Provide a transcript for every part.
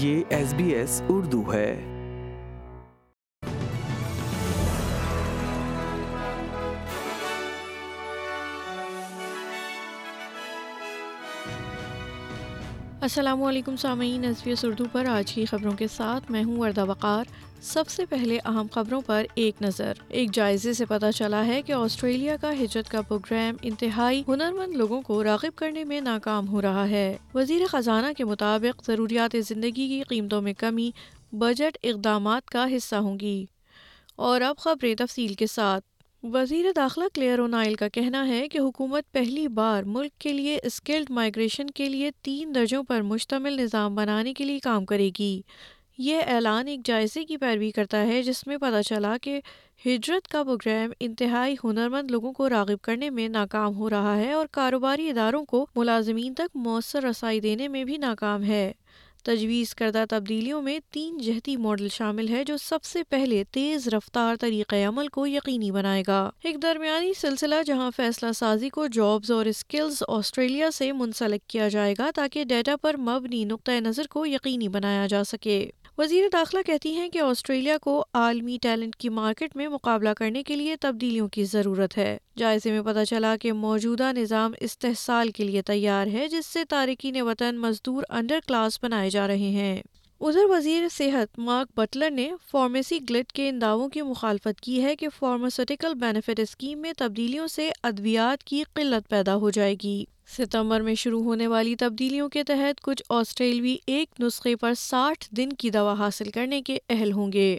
یہ S B S Urdu ہے۔ السلام علیکم سامعین ایس بی ایس اردو پر آج کی خبروں کے ساتھ میں ہوں وردہ وقار۔ سب سے پہلے اہم خبروں پر ایک نظر۔ ایک جائزے سے پتہ چلا ہے کہ آسٹریلیا کا ہجرت کا پروگرام انتہائی ہنرمند لوگوں کو راغب کرنے میں ناکام ہو رہا ہے۔ وزیر خزانہ کے مطابق ضروریات زندگی کی قیمتوں میں کمی، بجٹ اقدامات کا حصہ ہوں گی۔ اور اب خبریں تفصیل کے ساتھ۔ وزیر داخلہ کلیئر اونائل کا کہنا ہے کہ حکومت پہلی بار ملک کے لیے اسکلڈ مائگریشن کے لیے تین درجوں پر مشتمل نظام بنانے کے لیے کام کرے گی۔ یہ اعلان ایک جائزے کی پیروی کرتا ہے جس میں پتہ چلا کہ ہجرت کا پروگرام انتہائی ہنرمند لوگوں کو راغب کرنے میں ناکام ہو رہا ہے اور کاروباری اداروں کو ملازمین تک مؤثر رسائی دینے میں بھی ناکام ہے۔ تجویز کردہ تبدیلیوں میں تین جہتی ماڈل شامل ہے جو سب سے پہلے تیز رفتار طریقۂ عمل کو یقینی بنائے گا۔ ایک درمیانی سلسلہ جہاں فیصلہ سازی کو جابز اور اسکلز آسٹریلیا سے منسلک کیا جائے گا تاکہ ڈیٹا پر مبنی نقطۂ نظر کو یقینی بنایا جا سکے۔ وزیر داخلہ کہتی ہیں کہ آسٹریلیا کو عالمی ٹیلنٹ کی مارکیٹ میں مقابلہ کرنے کے لیے تبدیلیوں کی ضرورت ہے۔ جائزے میں پتہ چلا کہ موجودہ نظام استحصال کے لیے تیار ہے، جس سے تارکین وطن مزدور انڈر کلاس بنائے جا رہے ہیں۔ ادھر وزیر صحت مارک بٹلر نے فارمیسی گلٹ کے ان دعووں کی مخالفت کی ہے کہ فارماسیوٹیکل بینیفٹ اسکیم میں تبدیلیوں سے ادویات کی قلت پیدا ہو جائے گی۔ ستمبر میں شروع ہونے والی تبدیلیوں کے تحت کچھ آسٹریلوی ایک نسخے پر ساٹھ دن کی دوا حاصل کرنے کے اہل ہوں گے۔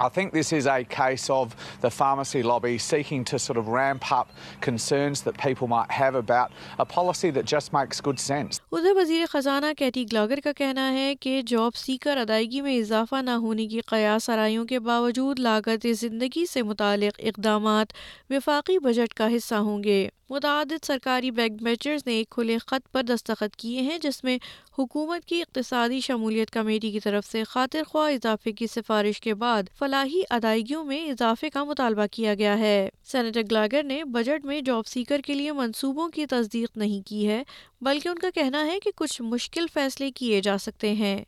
I think this is a case of the pharmacy lobby seeking to sort of ramp up concerns that people might have about a policy that just makes good sense. ادھر وزیر خزانہ کیٹی گلاگر کا کہنا ہے کہ جاب سیکر ادائیگی میں اضافہ نہ ہونے کی قیاس آرائیوں کے باوجود لاگت زندگی سے متعلق اقدامات وفاقی بجٹ کا حصہ ہوں گے متعدد سرکاری بینک میچرز نے ایک کھلے خط پر دستخط کیے ہیں جس میں حکومت کی اقتصادی شمولیت کمیٹی کی طرف سے خاطر خواہ اضافے کی سفارش کے بعد فلاحی ادائیگیوں میں اضافے کا مطالبہ کیا گیا ہے۔ سینیٹر گلاگر نے بجٹ میں جاب سیکر کے لیے منصوبوں کی تصدیق نہیں کی ہے بلکہ ان کا کہنا ہے کہ کچھ مشکل فیصلے کیے جا سکتے ہیں۔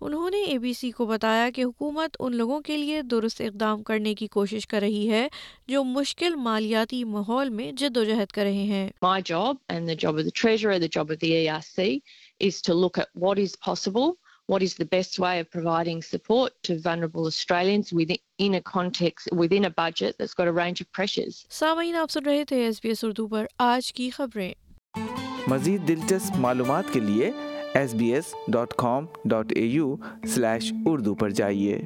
انہوں نے اے بی سی کو بتایا کہ حکومت ان لوگوں کے لیے درست اقدام کرنے کی کوشش کر رہی ہے جو مشکل مالیاتی ماحول میں جد و جہد کر رہے ہیں۔ My job and the job of the Treasurer, the job of the ERC, is to look at what is possible, what is the best way of providing support to vulnerable Australians within in a context, within a budget that's got a range of pressures. سامعین آپ سن رہے تھے S B S Urdu پر آج کی خبریں مزید دلچسپ معلومات کے لیے S B S dot com dot A U slash Urdu پر جائیے